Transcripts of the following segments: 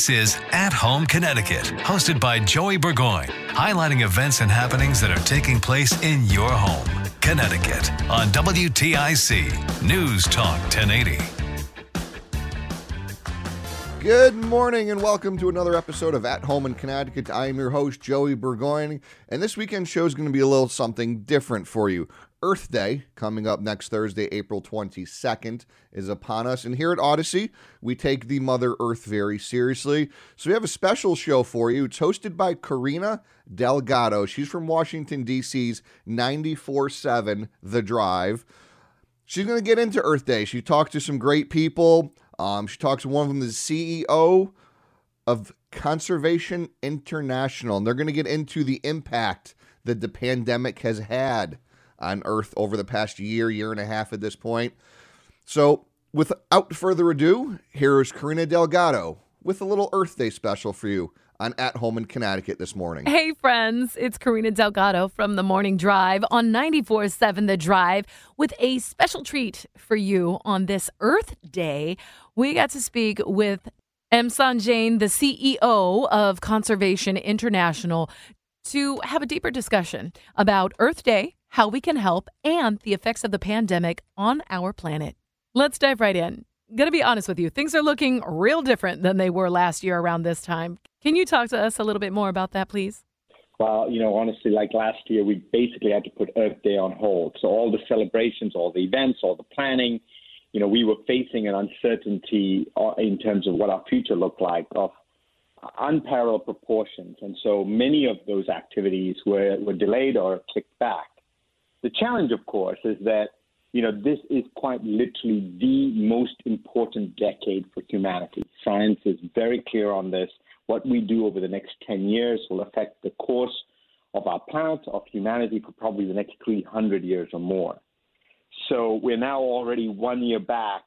This is At Home Connecticut, hosted by Joey Bourgoin, highlighting events and happenings that are taking place in your home, Connecticut, on WTIC News Talk 1080. Good morning and welcome to another episode of At Home in Connecticut. I am your host, Joey Bourgoin, and this weekend show is going to be a little something different for you. Earth Day, coming up next Thursday, April 22nd, is upon us. And here at Audacy, we take the Mother Earth very seriously. So we have a special show for you. It's hosted by Karina Delgado. She's from Washington, D.C.'s 94 7 The Drive. She's going to get into Earth Day. She talked to some great people. Um, she talks to one of them, the CEO of Conservation International. And they're going to get into the impact that the pandemic has had on Earth over the past year, year and a half at this point. So, without further ado, here is Karina Delgado with a little Earth Day special for you on At Home in Connecticut this morning. Hey, friends, it's Karina Delgado from the Morning Drive on 94.7 The Drive with a special treat for you on this Earth Day. We got to speak with M. Sanjayan, the CEO of Conservation International, to have a deeper discussion about Earth Day, how we can help, and the effects of the pandemic on our planet. Let's dive right in. Gonna be honest with you, things are looking real different than they were last year around this time. Can you talk to us a little bit more about that, please? Well, you know, honestly, like last year, we basically had to put Earth Day on hold. So all the celebrations, all the events, all the planning, you know, we were facing an uncertainty uh, in terms of what our future looked like of unparalleled proportions. And so many of those activities were, were delayed or kicked back. The challenge, of course, is that you know this is quite literally the most important decade for humanity. Science is very clear on this. What we do over the next 10 years will affect the course of our planet, of humanity, for probably the next 300 years or more. So we're now already one year back.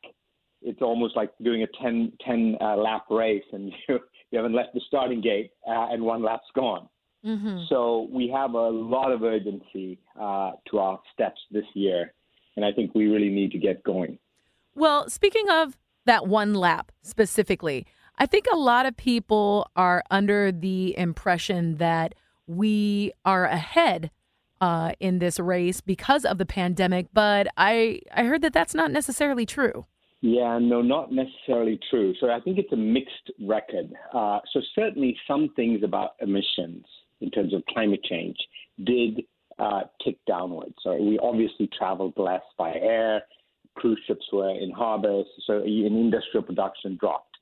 It's almost like doing a 10, 10 uh, lap race, and you, you haven't left the starting gate, uh, and one lap's gone. Mm-hmm. So we have a lot of urgency uh, to our steps this year, and I think we really need to get going. Well, speaking of that one lap specifically, I think a lot of people are under the impression that we are ahead uh, in this race because of the pandemic, but I I heard that that's not necessarily true. Yeah, no, not necessarily true. So I think it's a mixed record. Uh, so certainly some things about emissions in terms of climate change did uh, tick downwards. So we obviously traveled less by air, cruise ships were in harbors, so in industrial production dropped.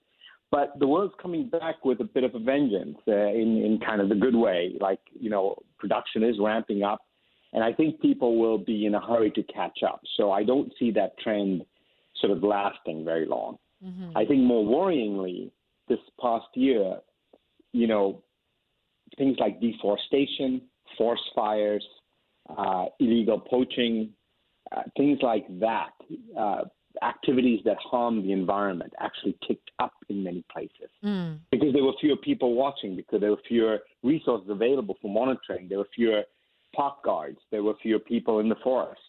But the world's coming back with a bit of a vengeance uh, in, in kind of the good way. Like, you know, production is ramping up, and I think people will be in a hurry to catch up. So I don't see that trend sort of lasting very long. Mm-hmm. I think more worryingly, this past year, you know, things like deforestation, forest fires, uh, illegal poaching, uh, things like that, uh, activities that harm the environment actually ticked up in many places mm. because there were fewer people watching, because there were fewer resources available for monitoring, there were fewer park guards, there were fewer people in the forest.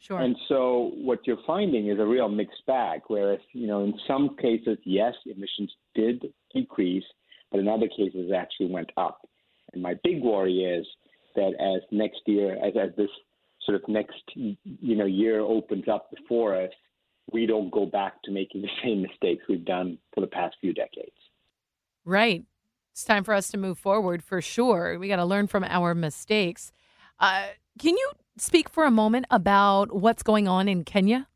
Sure. And so what you're finding is a real mixed bag, whereas, you know, in some cases, yes, emissions did decrease, but in other cases, it actually went up. And my big worry is that as next year, as, as this sort of next you know year opens up before us, we don't go back to making the same mistakes we've done for the past few decades. Right. It's time for us to move forward for sure. We got to learn from our mistakes. Uh, can you speak for a moment about what's going on in Kenya?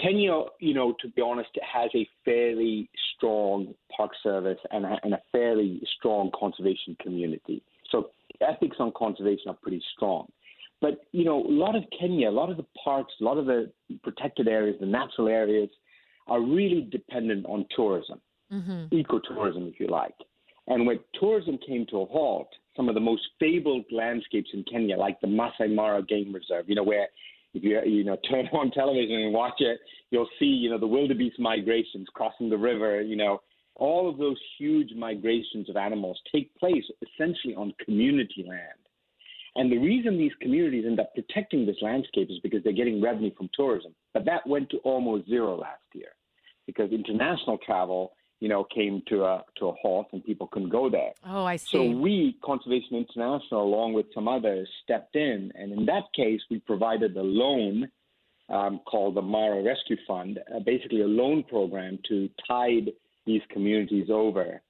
Kenya, you know, to be honest, has a fairly strong park service and a, and a fairly strong conservation community. So ethics on conservation are pretty strong. But you know, a lot of Kenya, a lot of the parks, a lot of the protected areas, the natural areas, are really dependent on tourism, mm-hmm. ecotourism, if you like. And when tourism came to a halt, some of the most fabled landscapes in Kenya, like the Masai Mara Game Reserve, you know, where if you you know turn on television and watch it, you'll see you know the wildebeest migrations crossing the river, you know, all of those huge migrations of animals take place essentially on community land. And the reason these communities end up protecting this landscape is because they're getting revenue from tourism. But that went to almost zero last year because international travel, you know, came to a to a halt and people couldn't go there. Oh, I see. So we, Conservation International, along with some others, stepped in, and in that case, we provided a loan um, called the Mara Rescue Fund, uh, basically a loan program to tide these communities over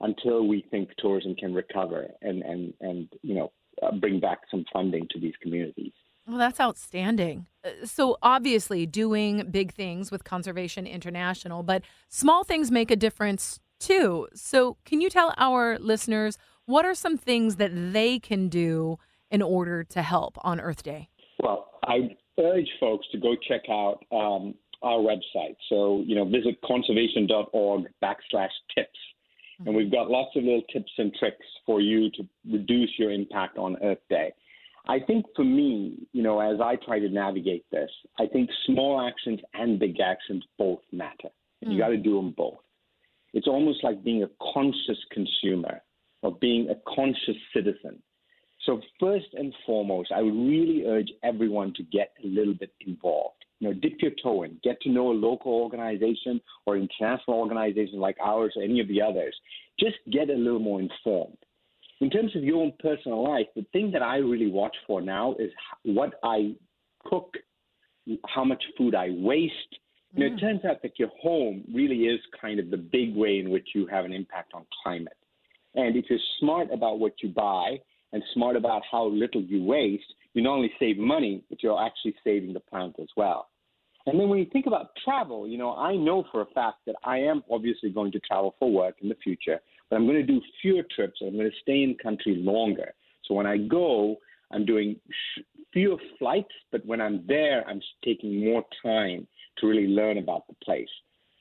until we think tourism can recover and and and you know uh, bring back some funding to these communities. Well, that's outstanding. Uh, so, obviously, doing big things with Conservation International, but small things make a difference too. So, can you tell our listeners what are some things that they can do in order to help on Earth Day? Well, I urge folks to go check out um, our website. So, you know, visit conservation.org backslash tips and we've got lots of little tips and tricks for you to reduce your impact on Earth Day. I think for me, you know, as I try to navigate this, I think small actions and big actions both matter. Mm. you got to do them both. It's almost like being a conscious consumer or being a conscious citizen. So, first and foremost, I would really urge everyone to get a little bit involved you know, dip your toe in, get to know a local organization or international organization like ours or any of the others. Just get a little more informed. In terms of your own personal life, the thing that I really watch for now is what I cook, how much food I waste. Mm. You know, it mm. turns out that your home really is kind of the big way in which you have an impact on climate. And if you're smart about what you buy and smart about how little you waste, you not only save money, but you're actually saving the planet as well. And then when you think about travel, you know, I know for a fact that I am obviously going to travel for work in the future, but I'm going to do fewer trips. I'm going to stay in country longer. So when I go, I'm doing fewer flights, but when I'm there, I'm taking more time to really learn about the place.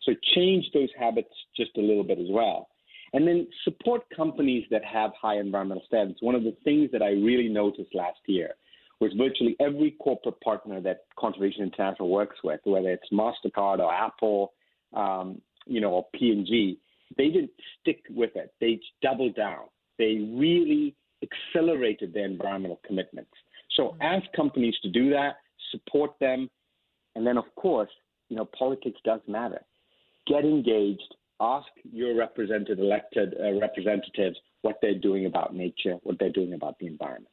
So change those habits just a little bit as well. And then support companies that have high environmental standards. One of the things that I really noticed last year was virtually every corporate partner that Conservation International works with, whether it's Mastercard or Apple, um, you know, or P&G, they didn't stick with it. They doubled down. They really accelerated their environmental commitments. So mm-hmm. ask companies to do that, support them, and then of course, you know, politics does matter. Get engaged. Ask your represented elected uh, representatives what they're doing about nature, what they're doing about the environment.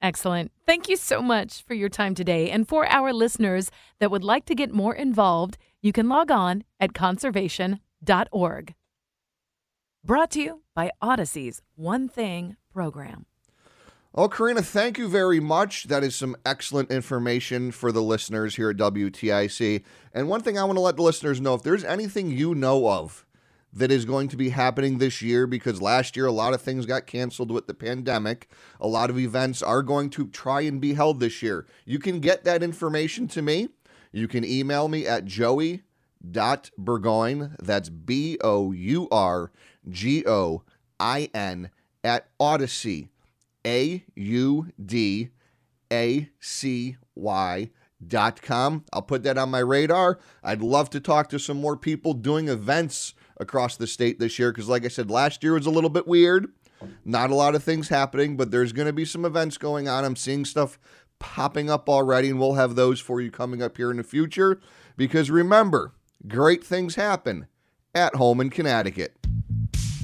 Excellent. Thank you so much for your time today. And for our listeners that would like to get more involved, you can log on at conservation.org. Brought to you by Audacy's One Thing program. Well, Karina, thank you very much. That is some excellent information for the listeners here at WTIC. And one thing I want to let the listeners know if there's anything you know of that is going to be happening this year because last year a lot of things got canceled with the pandemic. A lot of events are going to try and be held this year. You can get that information to me. You can email me at joey.bourgoin, that's B O U R G O I N, at Audacy, A U D A C Y dot com. I'll put that on my radar. I'd love to talk to some more people doing events across the state this year because, like I said, last year was a little bit weird. Not a lot of things happening, but there's going to be some events going on. I'm seeing stuff popping up already, and we'll have those for you coming up here in the future. Because remember, Great things happen at home in Connecticut.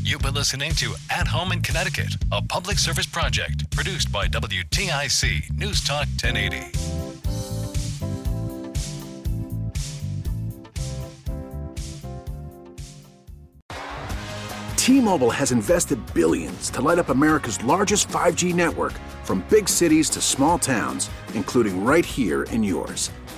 You've been listening to At Home in Connecticut, a public service project produced by WTIC News Talk 1080. T-Mobile has invested billions to light up America's largest 5G network from big cities to small towns, including right here in yours.